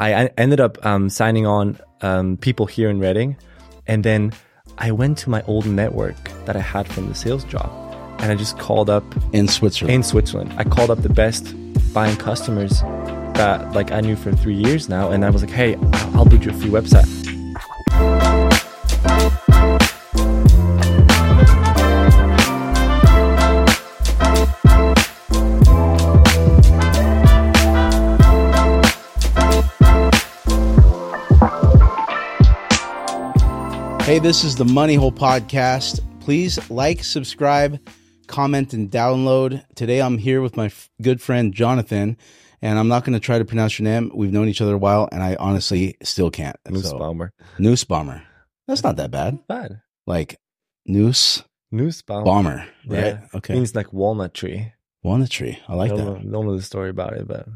I, ended up um, signing on um, people here in Reading, and then I went to my old network that I had from the sales job, and I just called up In Switzerland. in Switzerland. I called up the best buying customers that like I knew for three years now, and I was like, "Hey, I'll I'll build you a free website." Hey, this is the Money Hole Podcast. Please like, subscribe, comment, and download. Today I'm here with my f- good friend Jonathan, and I'm not going to try to pronounce your name. We've known each other a while, and I honestly still can't. Moose So, Bomber. Noose Bomber. That's not that bad. Bad. Like Noose Moose Bomber. Bomber, right? Yeah. Okay. Means like walnut tree. Walnut tree. I like I that. know, don't know the story about it, but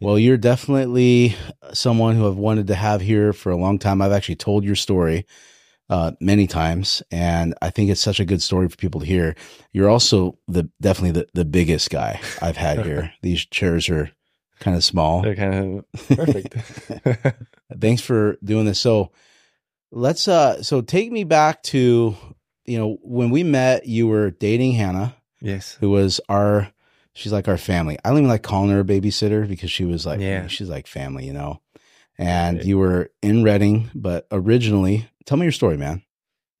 Well, you're definitely someone who I've wanted to have here for a long time. I've actually told your story uh, many times, and I think it's such a good story for people to hear. You're also the definitely the, the biggest guy I've had here. These chairs are kind of small. they're kind of perfect. Thanks for doing this. So let's uh so take me back to you know when we met you were dating Hannah yes. who was our she's like our family. I don't even like calling her a babysitter because she was like Yeah. she's like family, you know. And you were in Reading, but originally, tell me your story, man.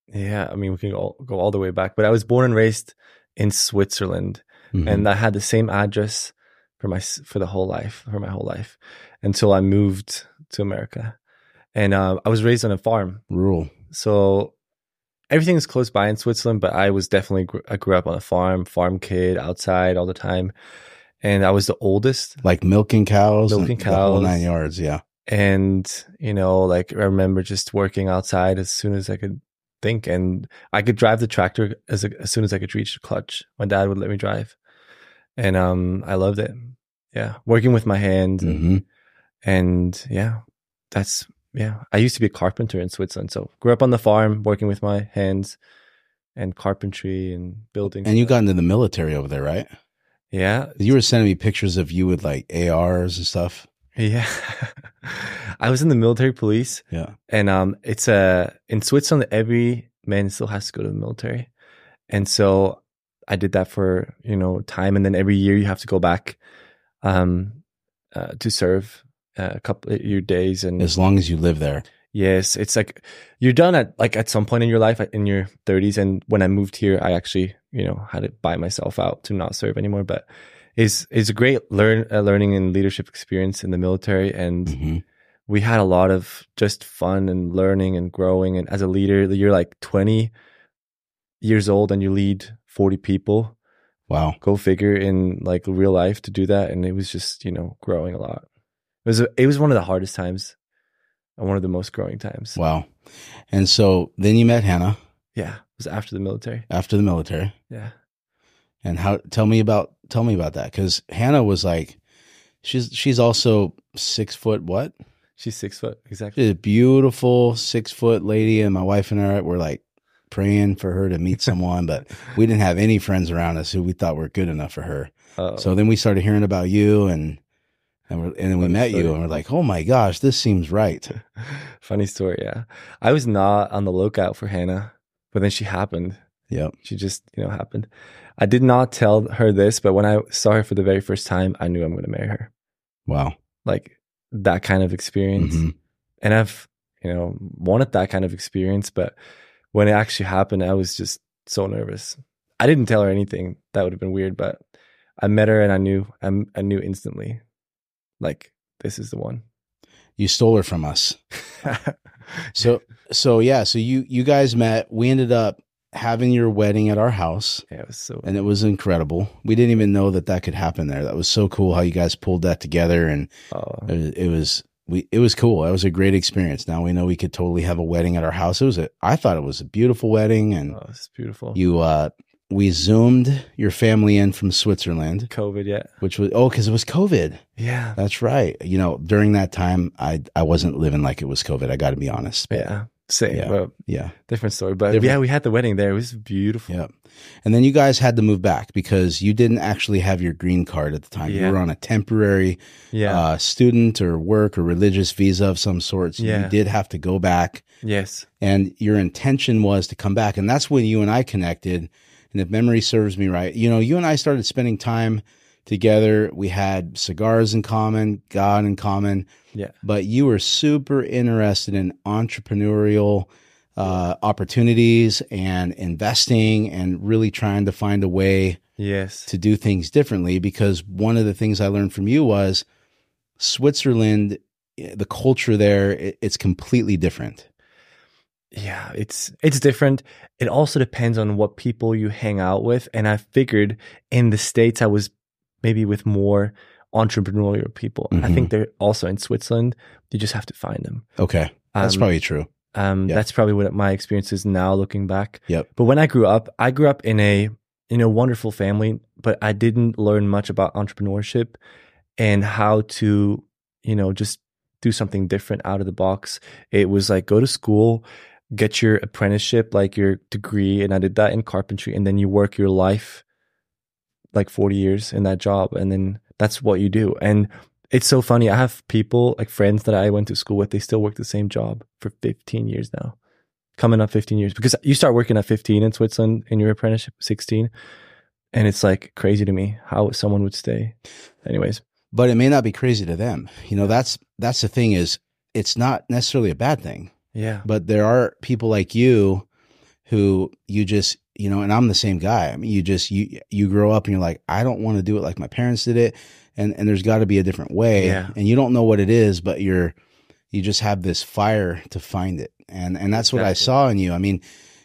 Yeah, I mean, we can go, go all the way back, but I was born and raised in Switzerland, Mhm. and I had the same address for my for the whole life, for my whole life, until I moved to America, and uh, I was raised on a farm, rural. so everything is close by in Switzerland. But I was definitely I grew up on a farm, farm kid, outside all the time, and I was the oldest. Like milking cows, Milking and cows. nine yards. Yeah. and you know like i remember just working outside as soon as i could think and i could drive the tractor as, as soon as i could reach the clutch my dad would let me drive and um i loved it yeah working with my hands and, hmm and yeah that's yeah i used to be a carpenter in switzerland so grew up on the farm working with my hands and carpentry and building And you got into the military over there, right? yeah You were sending me pictures of you with like ARs and stuff. yeah i was in the military police Yeah. and um it's a in switzerland every man still has to go to the military and so i did that for you know time and then every year you have to go back um uh, to serve a couple of your days and As long as you live there. yes it's like you're done at like at some point in your life in your 30s and when i moved here i actually you know had to buy myself out to not serve anymore but it's it's a great learn uh, learning and leadership experience in the military and hmm we had a lot of just fun and learning and growing. And as a leader, you're like 20 years old and you lead 40 people. Wow. Go figure in like real life to do that. And it was just, you know, growing a lot. It was, it was one of the hardest times and one of the most growing times. Wow. And so then you met Hannah Yeah. It was after the military. after the military. Yeah. And how tell me about tell me about that cuz Hannah was like she's she's also 6 foot what? She's six foot. Exactly. She's a beautiful 6 foot lady and my wife and I were like praying for her to meet someone but we didn't have any friends around us who we thought were good enough for her. Uh, So then we started hearing about you and and, we're, and then we Funny met you and we're like, "Oh my gosh, this seems right." funny story. Yeah. I was not on the lookout for Hannah, but then she happened. Yep. she just you know happened i did not tell her this but when i saw her for the very first time i knew i'm going to marry her Wow. like that kind of experience Mhm. and i've you know wanted that kind of experience but when it actually happened i was just so nervous i didn't tell her anything that would have been weird but i met her and i knew i, I knew instantly like this is the one You stole her from us. So so yeah, so you you guys met. We ended up having your wedding at our house yeah it was so and it was incredible. We didn't even know that that could happen there. That was so cool how you guys pulled that together and oh, it was, it was we it was cool. It was a great experience. Now we know we could totally have a wedding at our house. It was a I thought it was a beautiful wedding and oh it's beautiful you uh we zoomed your family in from Switzerland, covid yeah which was oh cuz it was COVID. yeah That's right. You know, during that time I I wasn't living like it was COVID. I got to be honest. Yeah same, Yeah. Yeah. different story. But Different- yeah, we had the wedding there. It was beautiful. Yeah. And then you guys had to move back because you didn't actually have your green card at the time. You were on a temporary Yeah. uh, student or work or religious visa of some sort. So Yeah. you did have to go back. yes. And your intention was to come back. And that's when you and I connected. And if memory serves me right, you know, you and I started spending time together. We had cigars in common, God in common Yeah. but you were super interested in entrepreneurial uh, opportunities and investing and really trying to find a way Yes. to do things differently because one of the things I learned from you was Switzerland eh, the culture there it's completely different. Yeah, it's it's different. It also depends on what people you hang out with. And I figured in the States I was maybe with more entrepreneurial people. I Mhm. think they're also in Switzerland. You just have to find them. Okay. That's Um, probably true. Um, Yeah. That's probably what my experience is now looking back. Yep. But when I grew up, I grew up in a in a wonderful family, but I didn't learn much about entrepreneurship and how to, you know, just do something different out of the box. It was like go to school, get your apprenticeship, like your degree, and I did that in carpentry, and then you work your life like 40 years in that job, and then that's what you do. And it's so funny. I have people like friends that I went to school with, they still work the same job for 15 years now. Coming up 15 years because you start working at 15 in Switzerland in your apprenticeship 16 and it's like crazy to me how someone would stay. Anyways, But it may not be crazy to them. You know, that's that's the thing is it's not necessarily a bad thing. Yeah. but there are people like you who you just you know and i'm the same guy. I mean you just you you grow up and you're like i don't want to do it like my parents did it. And and there's got to be a different way. Yeah. and you don't know what it is but you're you just have this fire to find it. And and that's what i saw in you. I mean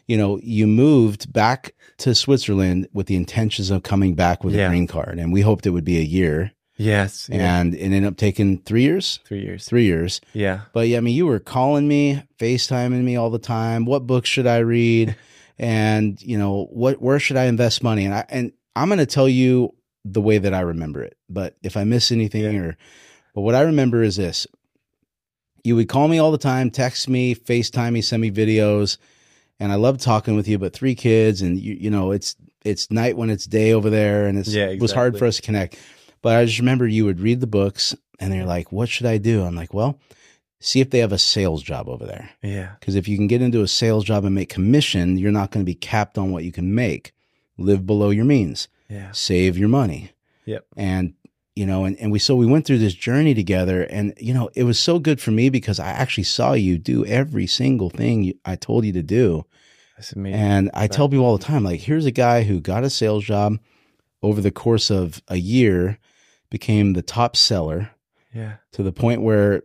you know you moved back to switzerland with the intentions of coming back with Yeah. a green card and we hoped it would be a year Yes. Yeah. and it ended up taking three years Three years. three years Yeah. but yeah, I mean, you were calling me, FaceTiming me all the time. What books should I read? And you know, what where should I invest money? And I and I'm going to tell you the way that I remember it. But if I miss anything Yeah. or but what I remember is this. You would call me all the time, text me, FaceTime me, send me videos, and I love talking with you, but three kids and you you know, it's it's night when it's day over there and it's Yeah, it was hard for us to connect. But I just remember you would read the books and they're like, "What should I do?" I'm like, "Well, see if they have a sales job over there. Yeah. Because if you can get into a sales job and make commission, you're not going to be capped on what you can make. Live below your means, Yeah. save your money. Yep. And, you know, and, and we, so we went through this journey together and, you know, it was so good for me because I actually saw you do every single thing you, I told you to do. That's amazing. And I tell people all the time, like, here's a guy who got a sales job over the course of a year, became the top seller yeah. to the point where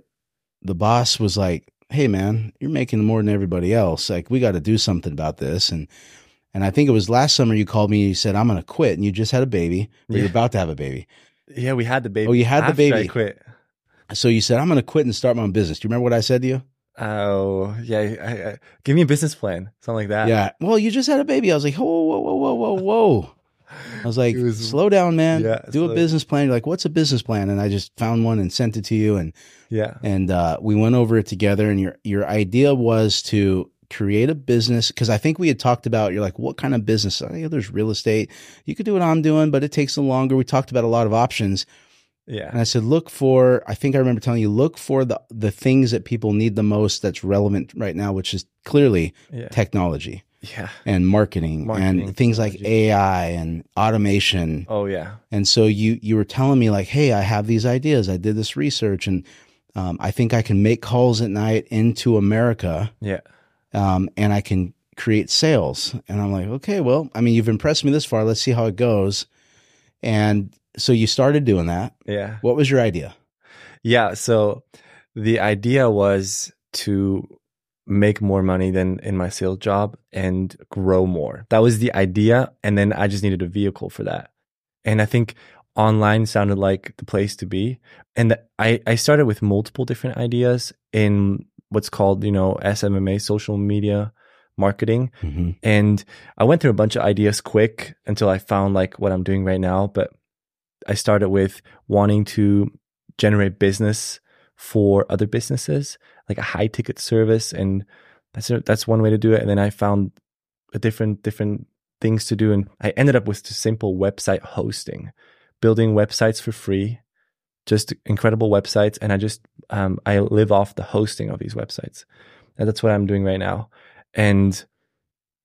the boss was like, "Hey man, you're making more than everybody else. Like we got to do something about this." And and I think it was last summer you called me and you said, "I'm going to quit." And you just had a baby, or you're about to have a baby. Yeah. We had the baby. Oh, you had the after I baby. quit. So you said, "I'm going to quit and start my own business." Do you remember what I said to you? Oh, yeah. I, I, give me a business plan. Something like that. yeah. Well, you just had a baby. I was like, "Whoa, whoa, whoa, whoa, whoa, whoa." I was like, was- "Slow down, man. Yeah, do a business plan." You're like, "What's a business plan?" And I just found one and sent it to you and Yeah. and uh, we went over it together. And your your idea was to create a business because I think we had talked about. You're like, what kind of business? Oh, yeah, there's real estate. You could do what I'm doing, but it takes a longer. We talked about a lot of options, Yeah. and I said, look for. I think I remember telling you, look for the the things that people need the most that's relevant right now, which is clearly Yeah. technology Yeah. and marketing, Marketing, and things like. AI and automation. Oh, yeah. And so you you were telling me like, hey, I have these ideas. I did this research, and um, I think I can make calls at night into America, Yeah. um, and I can create sales. And I'm like, okay, well, I mean, you've impressed me this far. Let's see how it goes. And so you started doing that. Yeah. What was your idea? Yeah. So the idea was to make more money than in my sales job and grow more. That was the idea. And then I just needed a vehicle for that. And I think online sounded like the place to be. And I, I started with multiple different ideas in what's called, you know, SMMA, social media marketing. Mm-hmm. And I went through a bunch of ideas quick until I found like what I'm doing right now. But I started with wanting to generate business for other businesses, like a high ticket service and That's a, that's one way to do it. And then I found a different different things to do, and I ended up with just simple website hosting, building websites for free, just incredible websites. And I just um, I live off the hosting of these websites, and that's what I'm doing right now. And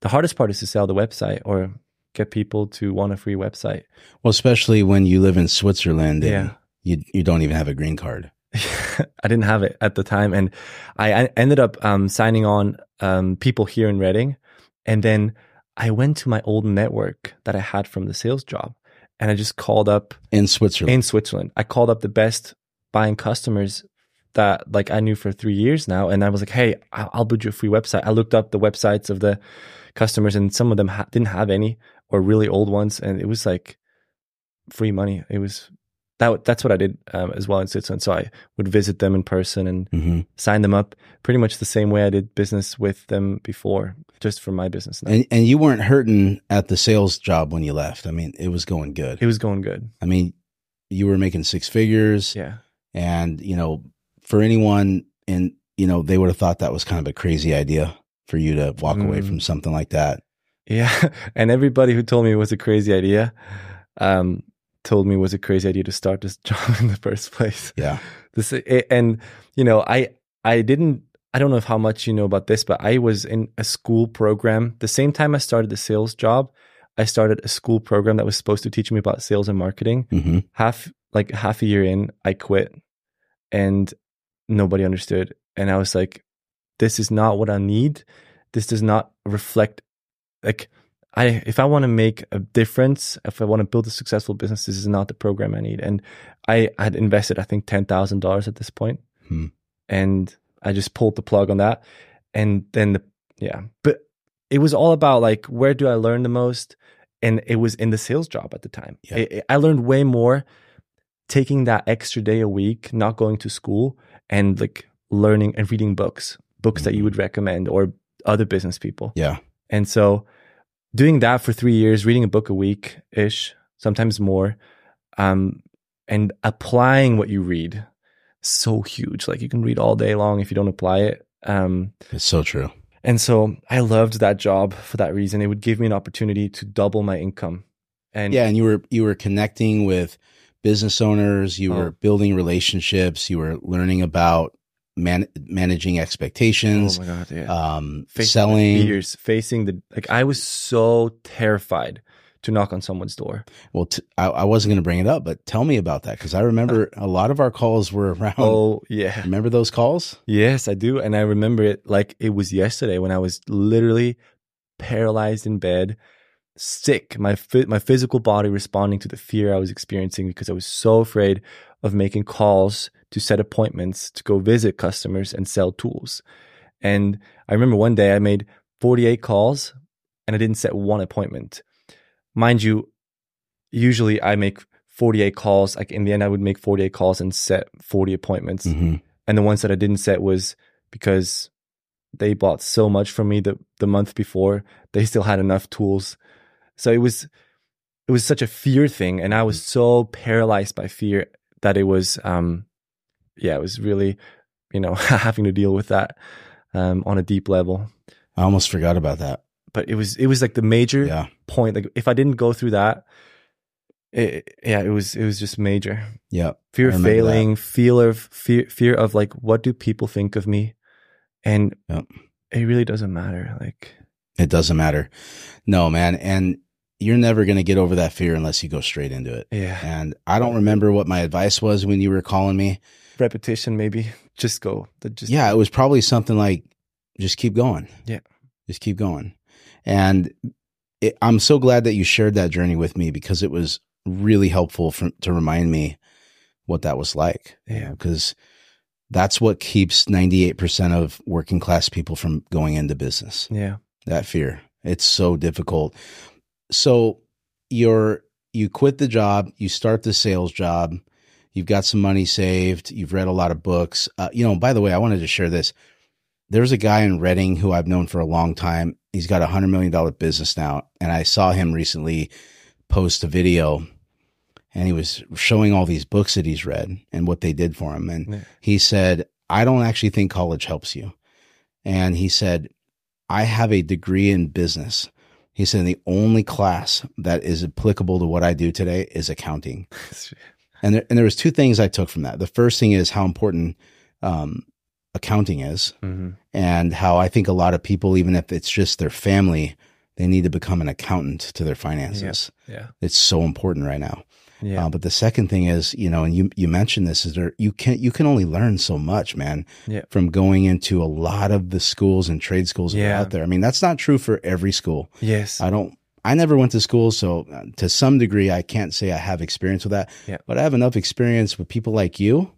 the hardest part is to sell the website or get people to want a free website. Well, especially when you live in Switzerland and Yeah. you you don't even have a green card. I didn't have it at the time, and I, I ended up um, signing on um, people here in Reading, and then I went to my old network that I had from the sales job, and I just called up In Switzerland. in Switzerland. I called up the best buying customers that like I knew for three years now, and I was like, "Hey, I'll, I'll build you a free website." I looked up the websites of the customers, and some of them ha- didn't have any or really old ones, and it was like free money. It was that. That's what I did um, as well in Switzerland. So I would visit them in person and hmm sign them up, pretty much the same way I did business with them before, just for my business. Now. And and you weren't hurting at the sales job when you left. I mean, it was going good. It was going good. I mean, you were making six figures, Yeah. and you know, for anyone in you know, they would have thought that was kind of a crazy idea for you to walk away Mm. from something like that. Yeah, and everybody who told me it was a crazy idea, um, told me it was a crazy idea to start this job in the first place. Yeah. This and you know, I I didn't I don't know how much you know about this, but I was in a school program the same time I started the sales job. I started a school program that was supposed to teach me about sales and marketing. hmm Half like half a year in, I quit, and nobody understood. And I was like, "This is not what I need. This does not reflect like." I if I want to make a difference, if I want to build a successful business, this is not the program I need. And I had invested, I think, ten thousand dollars at this point, Hmm. and I just pulled the plug on that. And then the yeah, but it was all about like where do I learn the most, and it was in the sales job at the time. Yeah. I- I learned way more taking that extra day a week, not going to school, and like learning and reading books, books that you would recommend or other business people. Yeah. And so doing that for three years, reading a book a week ish, sometimes more, um, and applying what you read, so huge. Like you can read all day long if you don't apply it. Um, It's so true. and so I loved that job for that reason. It would give me an opportunity to double my income. And yeah, and you were you were connecting with business owners, you Oh. were building relationships, you were learning about man- managing oh expectations, my god, yeah. um, facing selling. fears, facing the like. I was so terrified to knock on someone's door. Well, t- I, I wasn't going to bring it up, but tell me about that because I remember a lot of our calls were around. Oh yeah, Remember those calls? Yes, I do. And I remember it like it was yesterday when I was literally paralyzed in bed, sick, my my physical body responding to the fear I was experiencing because I was so afraid of making calls to set appointments to go visit customers and sell tools. And I remember one day I made 48 calls and I didn't set one appointment. Mind you, usually I make 48 calls. Like in the end, I would make 48 calls and set 40 appointments Mhm. and the ones that I didn't set was because they bought so much from me the the month before they still had enough tools so it was it was such a fear thing and I was so paralyzed by fear that it was um yeah it was really you know having to deal with that um on a deep level I almost forgot about that. but it was it was like the major Yeah. point like if I didn't go through that it, yeah it was it was just major Yeah. fear of failing, fear of fear, fear of like what do people think of me, and Yep. it really doesn't matter. Like It doesn't matter. No, man. And you're never going to get over that fear unless you go straight into it. yeah, And I don't remember what my advice was when you were calling me. repetition maybe. Just go. Just yeah, it was probably something like just keep going. Yeah. Just keep going. And it, I'm so glad that you shared that journey with me because it was really helpful for, to remind me what that was like. Yeah. Because that's what keeps 98% of working class people from going into business. yeah, That fear. It's so difficult. So you're, you quit the job, you start the sales job, you've got some money saved, you've read a lot of books. Uh, you know, by the way, I wanted to share this. There's a guy in Reading who I've known for a long time. He's got a hundred million dollar business now. And I saw him recently post a video and he was showing all these books that he's read and what they did for him. And Yeah. he said, I don't actually think college helps you. And he said, I have a degree in business. He said the only class that is applicable to what I do today is accounting. And there, and there was two things I took from that. The first thing is how important um, accounting is, hmm and how I think a lot of people, even if it's just their family, they need to become an accountant to their finances. Yeah. It's so important right now. Yeah. Uh, but the second thing is, you know, and you you mentioned this is there you can you can only learn so much, man, Yeah. from going into a lot of the schools and trade schools Yeah. out there. I mean, that's not true for every school. yes. I don't. I never went to school, so uh, to some degree, I can't say I have experience with that. Yeah. But I have enough experience with people like you,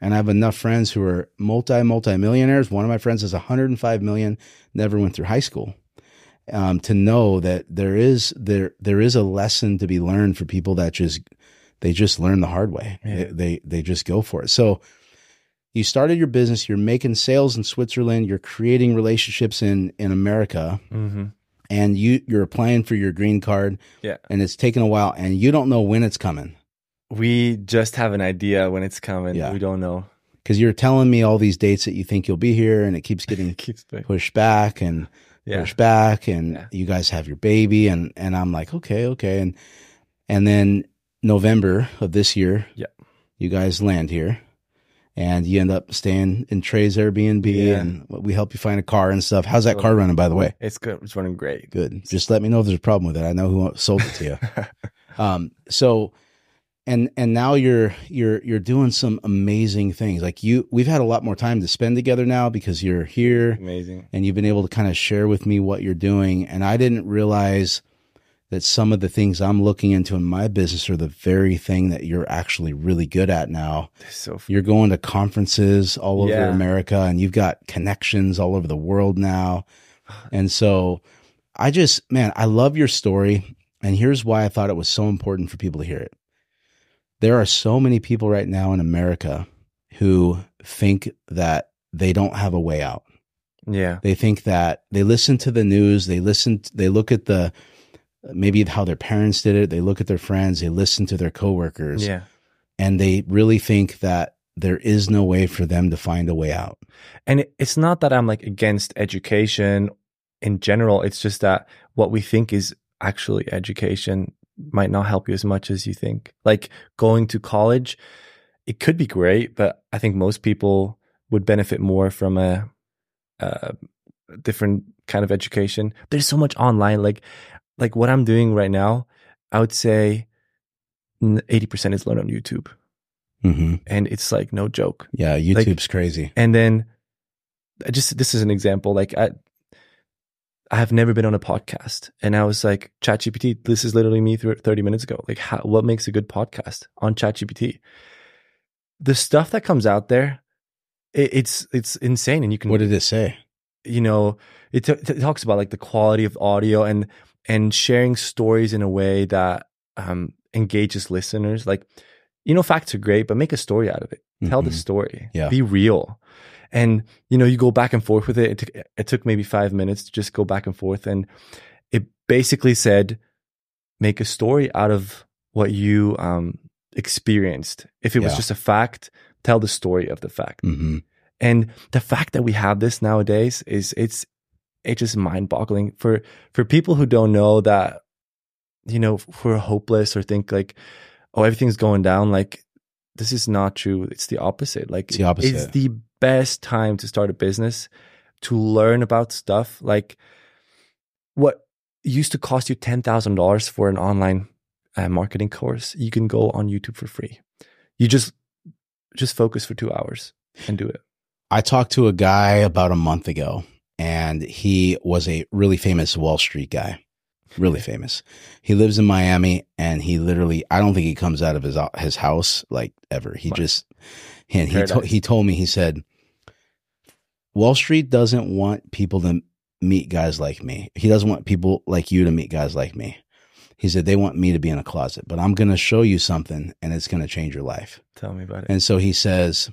and I have enough friends who are multi multi millionaires. One of my friends is 105 million, never went through high school. Um, to know that there is there there is a lesson to be learned for people that just they just learn the hard way. Yeah. They, they they just go for it. So you started your business. You're making sales in Switzerland. You're creating relationships in in America hmm and you you're applying for your green card Yeah. and it's taken a while and you don't know when it's coming We just have an idea when it's coming. Yeah. We don't know. because you're telling me all these dates that you think you'll be here and it keeps getting It keeps pushed back and Yeah. back and Yeah. you guys have your baby and and I'm like okay okay and and then November of this year Yeah. you guys land here and you end up staying in Trey's Airbnb Yeah. and we help you find a car and stuff how's that car running by the way It's good. It's running great. good just let me know if there's a problem with it I know who sold it to you um so and and now you're you're you're doing some amazing things like you we've had a lot more time to spend together now because you're here Amazing. and you've been able to kind of share with me what you're doing and i didn't realize that some of the things i'm looking into in my business are the very thing that you're actually really good at now so you're going to conferences all over Yeah. America and you've got connections all over the world now. And so I just, man, I love your story. And here's why I thought it was so important for people to hear it. There are so many people right now in America who think that they don't have a way out. yeah. They think that they listen to the news, they listen, they look at the, maybe how their parents did it, they look at their friends, they listen to their coworkers Yeah. and they really think that there is no way for them to find a way out. And it's not that I'm like against education in general. It's just that what we think is actually education might not help you as much as you think. Like going to college, it could be great, but I think most people would benefit more from a, a different kind of education. There's so much online, like like what I'm doing right now. I would say eighty percent is learned on YouTube, Mm-hmm. and it's like no joke. Yeah, YouTube's crazy. And then I just this is an example. Like I I have never been on a podcast. And I was like, ChatGPT, this is literally me through 30 minutes ago. Like how, what makes a good podcast on ChatGPT? The stuff that comes out there, it, it's it's insane. And you can What did it say? you know it, t- it talks about like the quality of audio and and sharing stories in a way that um engages listeners like you know facts are great but make a story out of it. Tell the Mhm. story. Yeah. be real. And you know you go back and forth with it. It took, it took maybe five minutes to just go back and forth and it basically said make a story out of what you um experienced. If it was just a fact tell the story of the fact. Mm-hmm. and the fact that we have this nowadays is it's it's just mind boggling for for people who don't know that you know who are hopeless or think like oh everything's going down like this is not true. It's the opposite. Like It's the opposite. it's the best time to start a business to learn about stuff. Like what used to cost you $10,000 for an online uh, marketing course you can go on YouTube for free. You just just focus for 2 hours and do it. I talked to a guy about a month ago, and he was a really famous Wall Street guy, really famous. He lives in Miami, and he literally, I don't think he comes out of his his house like ever. He just, and he to, he told me he said, Wall Street doesn't want people to meet guys like me. He doesn't want people like you to meet guys like me. He said they want me to be in a closet, but I'm going to show you something, and it's going to change your life. tell me about it And so he says,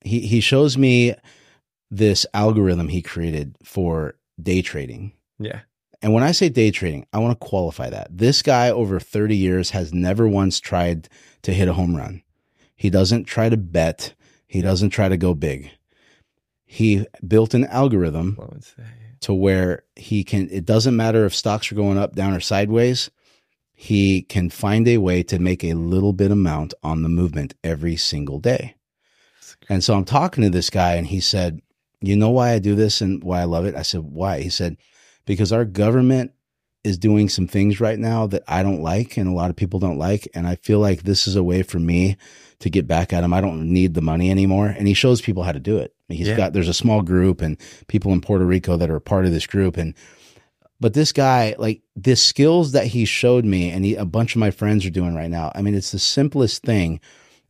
he, he shows me this algorithm he created for day trading. yeah And when I say day trading, I want to qualify that. This guy over 30 years has never once tried to hit a home run. He doesn't try to bet. He doesn't try to go big. he built an algorithm What would say? to where he can it doesn't matter if stocks are going up down or sideways he can find a way to make a little bit amount on the movement every single day and so i'm talking to this guy and he said you know why i do this and why i love it i said why he said because our government is doing some things right now that i don't like and a lot of people don't like and i feel like this is a way for me to get back at him i don't need the money anymore and he shows people how to do it He's Yeah. got there's a small group and people in Puerto Rico that are part of this group and but this guy like the skills that he showed me and he, a bunch of my friends are doing right now. I mean it's the simplest thing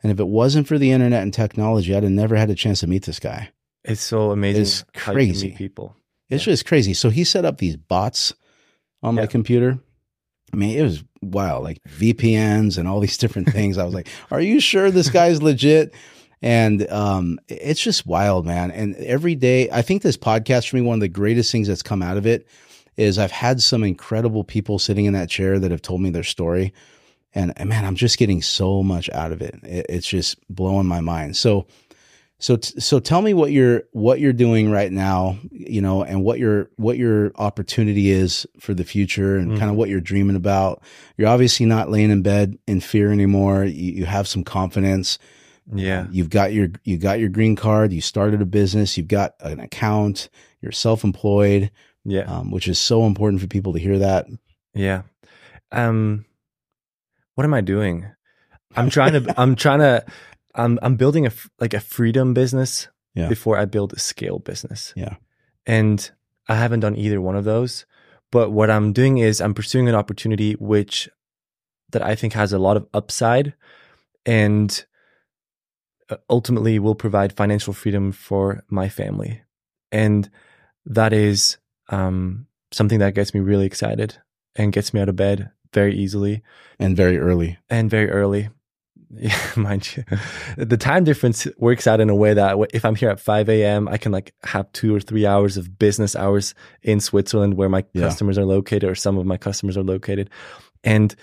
and if it wasn't for the internet and technology I'd have never had a chance to meet this guy. It's so amazing. It's crazy. people. It's just crazy. So he set up these bots on my computer. I mean, it was wild, like VPNs and all these different things. I was like, "Are you sure this guy's legit?" And um, it's just wild, man. And every day, I think this podcast for me, one of the greatest things that's come out of it is I've had some incredible people sitting in that chair that have told me their story, and, and man, I'm just getting so much out of it. it it's just blowing my mind. So. So, t- so tell me what you're what you're doing right now, you know, and what your what your opportunity is for the future, and kind of what you're dreaming about. You're obviously not laying in bed in fear anymore. You, you have some confidence. Yeah. You've got your you got your green card. You started a business. You've got an account. You're self employed, Yeah. um, which is so important for people to hear that. Yeah. Um what am I doing? I'm trying to I'm trying to I'm I'm building a like a freedom business Yeah. before I build a scale business. Yeah. And I haven't done either one of those. But what I'm doing is I'm pursuing an opportunity which that I think has a lot of upside and uh, ultimately will provide financial freedom for my family. And that is um, something that gets me really excited and gets me out of bed very easily And very early. and very early. Yeah, mind you, the time difference works out in a way that if I'm here at 5 a.m., I can like have two or three hours of business hours in Switzerland where my Yeah. customers are located or some of my customers are located. And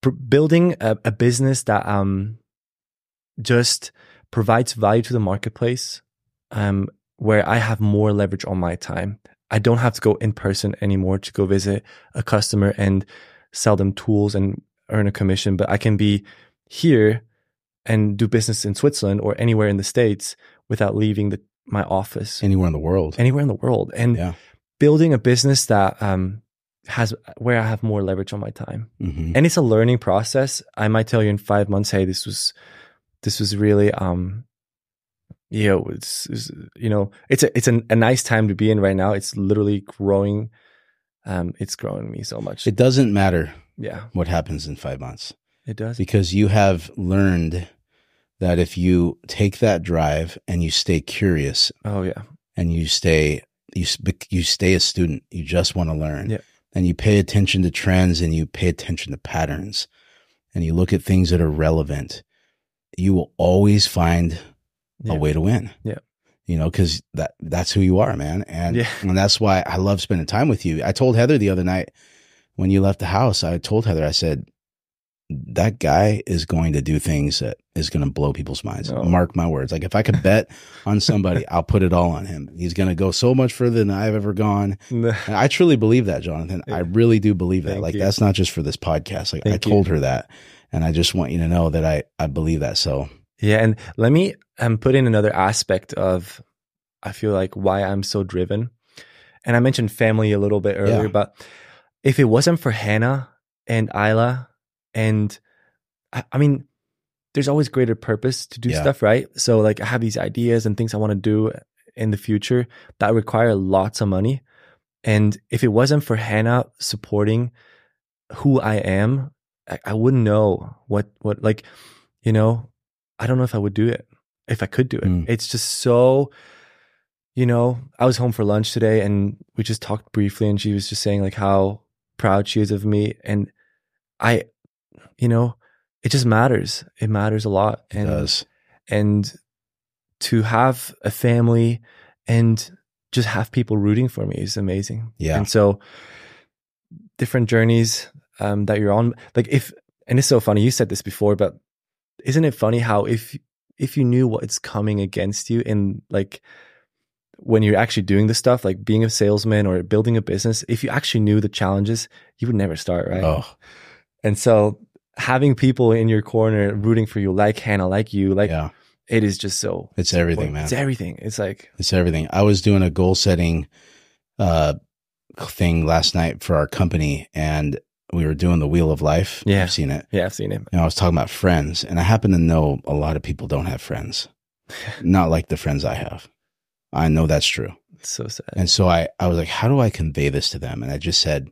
pr- building a, a business that um just provides value to the marketplace um where I have more leverage on my time. I don't have to go in person anymore to go visit a customer and sell them tools and earn a commission, but I can be here and do business in Switzerland or anywhere in the States without leaving the, my office Anywhere in the world. anywhere in the world. And Yeah. building a business that um, has where I have more leverage on my time. hmm And it's a learning process. I might tell you in five months, hey, this was this was really um you know, it's, it's you know, it's a it's a, a nice time to be in right now. It's literally growing. Um, it's growing me so much. It doesn't matter yeah, what happens in five months. It does. because you have learned that if you take that drive and you stay curious Oh yeah, and you stay you you stay a student, you just want to learn, Yeah. and you pay attention to trends and you pay attention to patterns, and you look at things that are relevant, you will always find Yeah. a way to win. Yeah. You know, because that that's who you are, man, and Yeah. and that's why I love spending time with you. I told Heather the other night when you left the house, I told Heather, I said, that guy is going to do things that is going to blow people's minds. Oh. Mark my words. Like if I could bet on somebody, I'll put it all on him. He's going to go so much further than I've ever gone. And I truly believe that, Jonathan. I really do believe that. Thank like you. that's not just for this podcast. Like I Thank you. told her that, and I just want you to know that I I believe that. So Yeah, and let me um, put in another aspect of I feel like why I'm so driven. And I mentioned family a little bit earlier, Yeah. but if it wasn't for Hannah and Isla, and I, I mean, there's always greater purpose to do Yeah. stuff, right? So like I have these ideas and things I want to do in the future that require lots of money. And if it wasn't for Hannah supporting who I am, I, I wouldn't know what what like, you know, I don't know if I would do it if I could do it. Mm. It's just so, you know, I was home for lunch today and we just talked briefly and she was just saying like how proud she is of me. And I, you know, it just matters. It matters a lot. it And, does. and to have a family and just have people rooting for me is amazing. Yeah. And so different journeys um, that you're on, like if, and it's so funny, you said this before, but isn't it funny how if, if you knew what's coming against you in like when you're actually doing the stuff like being a salesman or building a business, if you actually knew the challenges, you would never start, right? Oh, And so having people in your corner rooting for you, like Hannah, like you, like yeah. it is just so It's everything, man. It's everything. It's like It's everything. I was doing a goal setting uh thing last night for our company and we were doing the wheel of life. Yeah. I've seen it. yeah, I've seen it. And I was talking about friends and I happen to know a lot of people don't have friends. Not like the friends I have. I know that's true. It's so sad. And so I, I was like, how do I convey this to them? And I just said,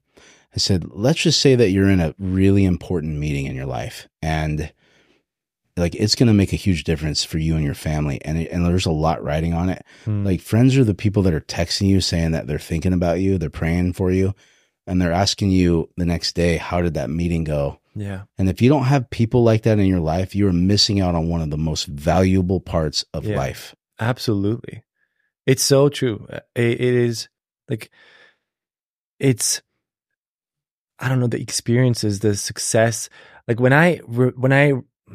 I said, let's just say that you're in a really important meeting in your life and like it's going to make a huge difference for you and your family. And, it, and there's a lot riding on it. Hmm. Like friends are the people that are texting you saying that they're thinking about you, they're praying for you, and they're asking you the next day, how did that meeting go? yeah, And if you don't have people like that in your life, you are missing out on one of the most valuable parts of Yeah. life. absolutely. It's so true. It is like it's I don't know the experiences, the success. Like when I re- when I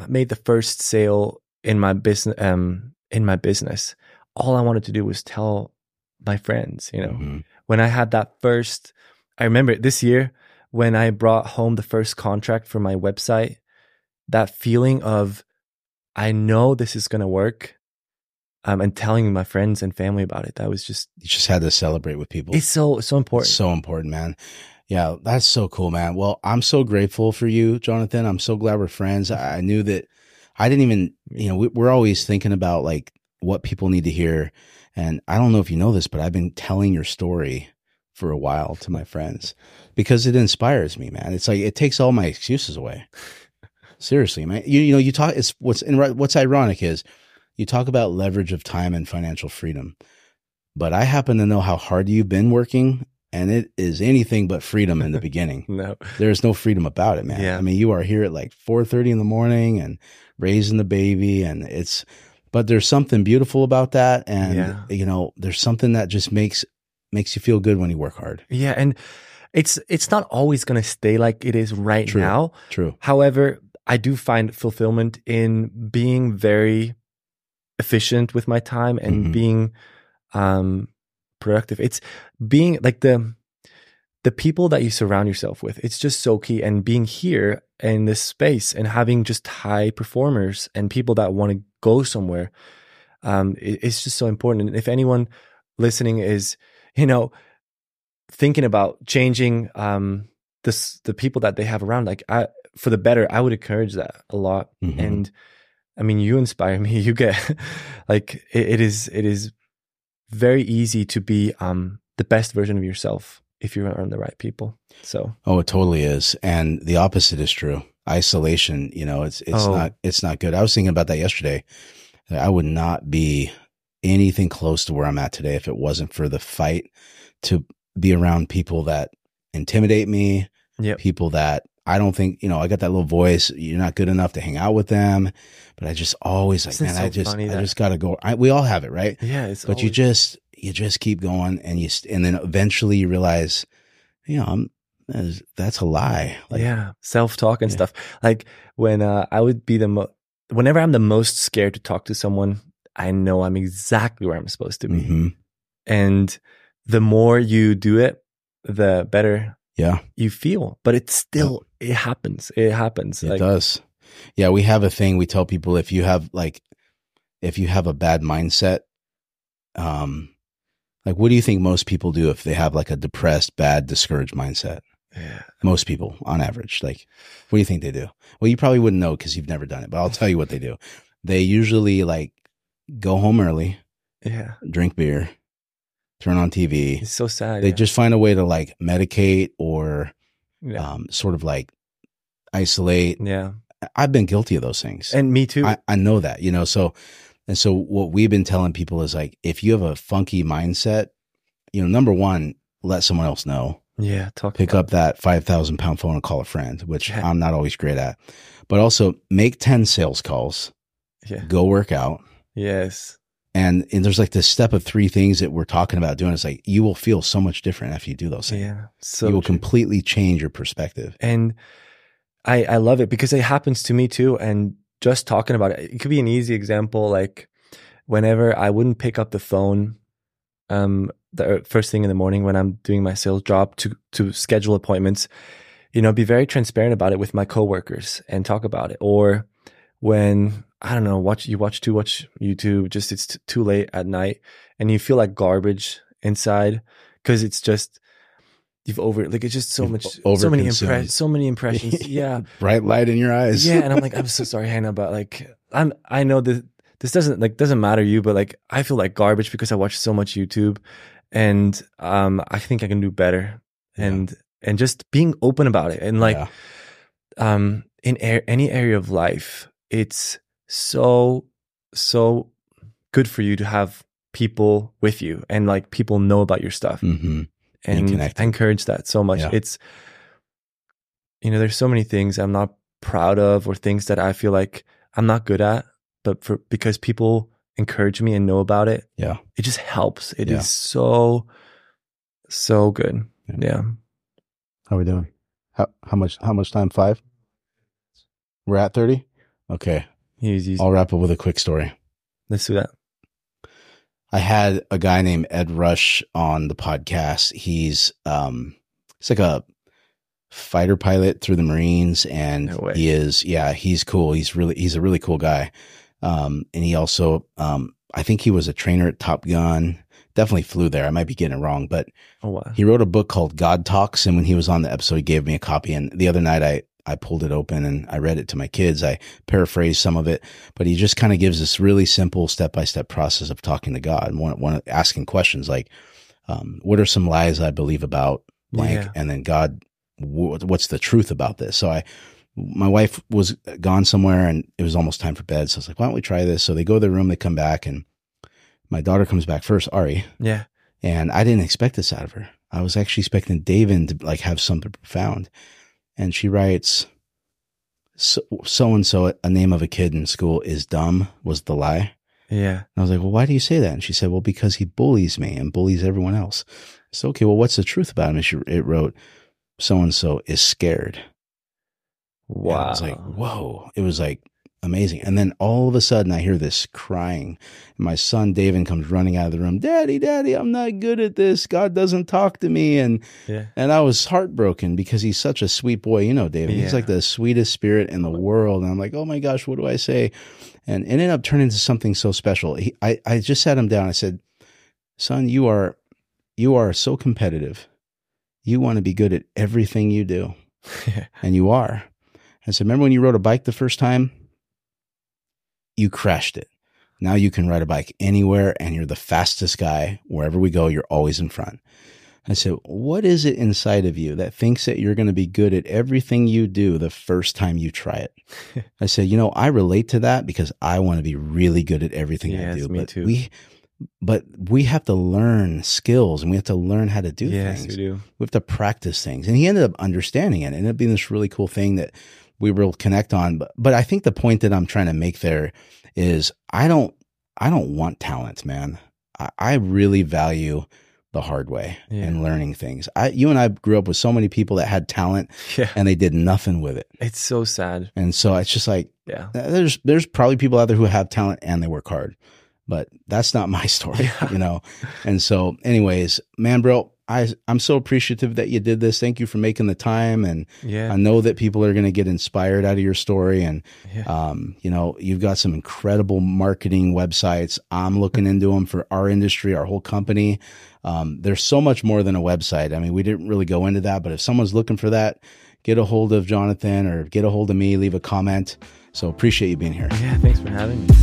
made the first sale in my business um in my business, all I wanted to do was tell my friends, you know. Mhm. when I had that first, I remember this year when I brought home the first contract for my website, that feeling of, I know this is going to work. Um, and telling my friends and family about it. That was just, You just had to celebrate with people. it's so, so important. So important, man. Yeah, that's so cool, man. Well, I'm so grateful for you, Jonathan. I'm so glad we're friends. I knew that I didn't even, you know, we, we're always thinking about like what people need to hear. And I don't know if you know this, but I've been telling your story for a while to my friends because it inspires me, man. It's like it takes all my excuses away. Seriously, man. You, you know, you talk. It's what's and what's ironic is you talk about leverage of time and financial freedom, but I happen to know how hard you've been working, and it is anything but freedom in the beginning. no, There's no freedom about it, man. Yeah. I mean, you are here at like 4:30 in the morning and raising the baby, and it's. But there's something beautiful about that, and Yeah. you know, there's something that just makes makes you feel good when you work hard. yeah. And it's, it's not always going to stay like it is right True. now. True. However, I do find fulfillment in being very efficient with my time and Mhm. being um productive. It's being like the the people that you surround yourself with. It's just so key and being here in this space and having just high performers and people that want to go somewhere um it- it's just so important. And if anyone listening is, you know, thinking about changing um this the people that they have around like I for the better, I would encourage that a lot. Mhm. And I mean, you inspire me. You get like it, it is it is very easy to be um the best version of yourself if you're around the right people. So Oh, it totally is. And the opposite is true. Isolation, you know, it's it's Oh. not it's not good. I was thinking about that yesterday. I would not be anything close to where I'm at today if it wasn't for the fight to be around people that intimidate me, Yep. people that I don't think, you know, I got that little voice, you're not good enough to hang out with them. But I just always like, Isn't man, I just I that- just gotta go. I, we all have it, right? yeah, but you just you just keep going and you and then eventually you realize you know I'm that's- that's a lie like yeah self talk and Yeah. stuff. Like when uh, I would be the mo- whenever I'm the most scared to talk to someone, I know I'm exactly where I'm supposed to be. mhm. And the more you do it, the better yeah you feel. But it's still it happens. It happens. it Like, does yeah we have a thing we tell people if you have like if you have a bad mindset um like what do you think most people do if they have like a depressed bad discouraged mindset yeah. most people on average like what do you think they do well you probably wouldn't know because you've never done it but i'll tell you what they do they usually like go home early Yeah. drink beer turn on tv It's so sad. they yeah. just find a way to like medicate or yeah. um, sort of like isolate. yeah. I've been guilty of those things. And me too. I, I know that, you know, so, and so what we've been telling people is like, if you have a funky mindset, you know, number one, let someone else know, yeah. Talk pick up that 5,000 pound phone and call a friend, which Yeah. I'm not always great at, but also make 10 sales calls, Yeah. go work out. Yes. And, and there's like this step of three things that we're talking about doing. It's like, you will feel so much different after you do those things. Yeah. So you will true. completely change your perspective. and I I love it because it happens to me too. And just talking about it, it could be an easy example. Like whenever I wouldn't pick up the phone um, the first thing in the morning when I'm doing my sales job to to schedule appointments. You know, be very transparent about it with my coworkers and talk about it. Or when I don't know, watch you watch too much YouTube, just it's t- too late at night, and you feel like garbage inside because it's just you've over like it's just so much so many impressions so many impressions yeah Bright light in your eyes. yeah and i'm like i'm so sorry hannah but like i'm i know that this doesn't like doesn't matter you but like i feel like garbage because i watch so much youtube and um i think i can do better Yeah. and and just being open about it and like Yeah. um in a- any area of life it's so so good for you to have people with you and like people know about your stuff hmm and. I encourage that so much. Yeah. It's you know, there's so many things I'm not proud of or things that I feel like I'm not good at, but for because people encourage me and know about it, Yeah. it just helps. It is Yeah. so so good. Yeah. Yeah. How we doing? How how much how much time? Five? We're at 30? Okay. He's, he's I'll wrap up with a quick story. let's do that. I had a guy named Ed Rush on the podcast. He's um he's like a fighter pilot through the Marines and No he is yeah, he's cool. He's really he's a really cool guy. Um and he also um I think he was a trainer at Top Gun. Definitely flew there. I might be getting it wrong, but Oh wow. he wrote a book called God Talks, and when he was on the episode, he gave me a copy. And the other night, I I pulled it open and I read it to my kids. I paraphrased some of it, but he just kind of gives this really simple step by step process of talking to God and one, one asking questions like, um, "What are some lies I believe about blank?" Yeah. And then God, wh- what's the truth about this? So I. My wife was gone somewhere and it was almost time for bed. So I was like, why don't we try this? So they go to their room, they come back, and my daughter comes back first, Ari, Yeah. and I didn't expect this out of her. I was actually expecting David to like have something profound. And she writes, so and so, a name of a kid in school is dumb was the lie. Yeah. And I was like, well, why do you say that? And she said, well, because he bullies me and bullies everyone else. So, okay, well, what's the truth about him? And she, it wrote, so and so is scared. And Wow. I was like, whoa. It was like amazing. And then all of a sudden I hear this crying. My son David comes running out of the room. Daddy, daddy, I'm not good at this. God doesn't talk to me. And Yeah. and I was heartbroken because he's such a sweet boy. You know, David. He's like the sweetest spirit in the world. And I'm like, oh my gosh, what do I say? And it ended up turning into something so special. He, I, I just sat him down. I said, son, you are you are so competitive. You want to be good at everything you do. And you are. I said, remember when you rode a bike the first time? You crashed it. Now you can ride a bike anywhere and you're the fastest guy. Wherever we go, you're always in front. I said, what is it inside of you that thinks that you're going to be good at everything you do the first time you try it? I said, you know, I relate to that because I want to be really good at everything I do. me but too. we, but we have to learn skills and we have to learn how to do yes, things we do. we have to practice things. And he ended up understanding it. It ended up being this really cool thing that we will connect on. But but I think the point that I'm trying to make there is I don't I don't want talent, man. I, I really value the hard way Yeah. and learning things. I you and I grew up with so many people that had talent Yeah. and they did nothing with it. It's so sad. And so it's just like Yeah. Uh, there's there's probably people out there who have talent and they work hard. But that's not my story, Yeah. you know. And so anyways, man, bro, I I'm so appreciative that you did this. Thank you for making the time and Yeah. I know that people are going to get inspired out of your story and Yeah. um, you know, you've got some incredible marketing websites. I'm looking into them for our industry, our whole company. Um, there's so much more than a website. I mean, we didn't really go into that, but if someone's looking for that, get a hold of Jonathan or get a hold of me, leave a comment. So appreciate you being here. Yeah. Thanks for having me.